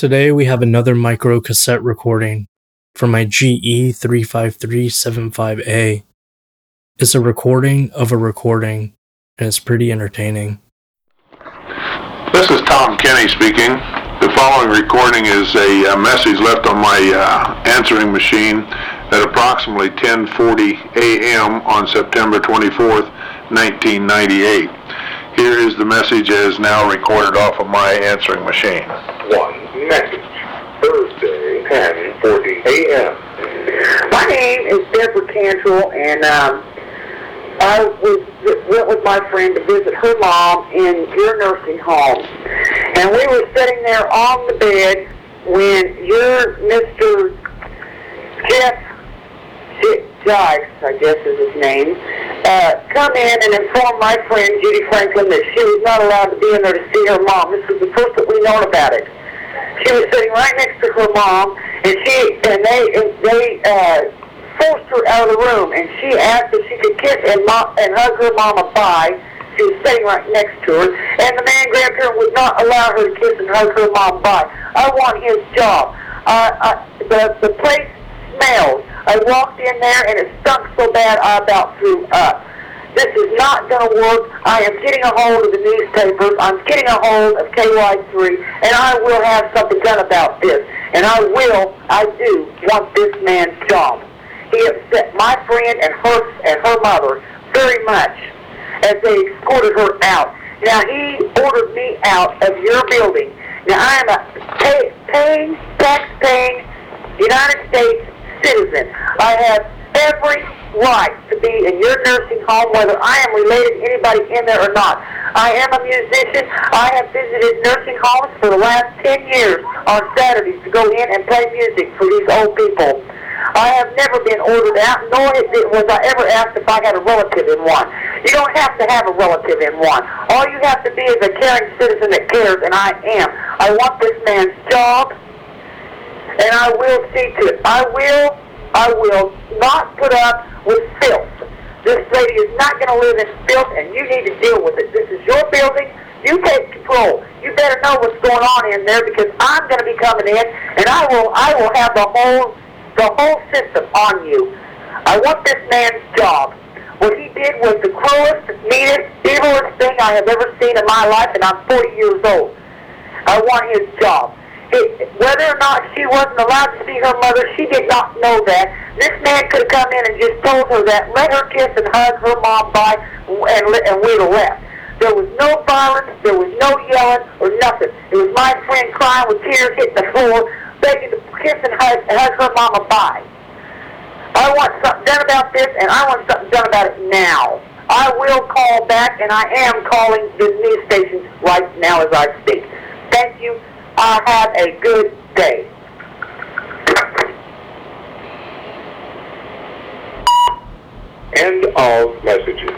Today we have another micro cassette recording from my GE 35375A. It's a recording of a recording, and it's pretty entertaining. This is Tom Kenny speaking. The following recording is a, message left on my uh, answering machine at approximately 10:40 a.m. on September 24th, 1998. Here is the message as now recorded off of my answering machine. Message. Thursday, 10:40 a.m. My name is Deborah Cantrell, and um, I was went with my friend to visit her mom in your nursing home, and we were sitting there on the bed when your Mr. Jeff Jives, I guess is his name, uh, come in and inform my friend Judy Franklin that she was not allowed to be in there to see her mom. This was the first that we known about it. She was sitting right next to her mom, and she and they and they uh, forced her out of the room, and she asked if she could kiss and, mo- and hug her mama bye. She was sitting right next to her, and the man grabbed her and would not allow her to kiss and hug her mom bye. I want his job. Uh, uh, the the place smells. I walked in there and it stunk so bad I about threw up. This is not going to work. I am getting a hold of the newspapers. I'm getting a hold of KY3, and I will have something done about this. And I will, I do, want this man's job. He upset my friend and her and her mother very much as they escorted her out. Now he ordered me out of your building. Now I am a pay, paying, tax-paying United States citizen. I have every right to be in your nursing home, whether I am related to anybody in there or not. I am a musician. I have visited nursing homes for the last 10 years on Saturdays to go in and play music for these old people. I have never been ordered out, nor was I ever asked if I had a relative in one. You don't have to have a relative in one. All you have to be is a caring citizen that cares, and I am. I want this man's job and I will see to it. I will, I will not put up with filth. This lady is not going to live in filth, and you need to deal with it. This is your building. You take control. You better know what's going on in there because I'm going to be coming in, and I will, I will have the whole, the whole system on you. I want this man's job. What he did was the cruelest, meanest, evilest thing I have ever seen in my life, and I'm 40 years old. I want his job. It, whether or not she wasn't allowed to see her mother, she did not know that. This man could have come in and just told her that, let her kiss and hug her mom bye, and, and we'd have left. There was no violence, there was no yelling or nothing. It was my friend crying with tears hitting the floor, begging to kiss and hug, hug her mama bye. I want something done about this, and I want something done about it now. I will call back, and I am calling the news stations right now as I speak. Thank you. Uh, have a good day. End of messages.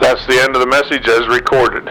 That's the end of the message as recorded.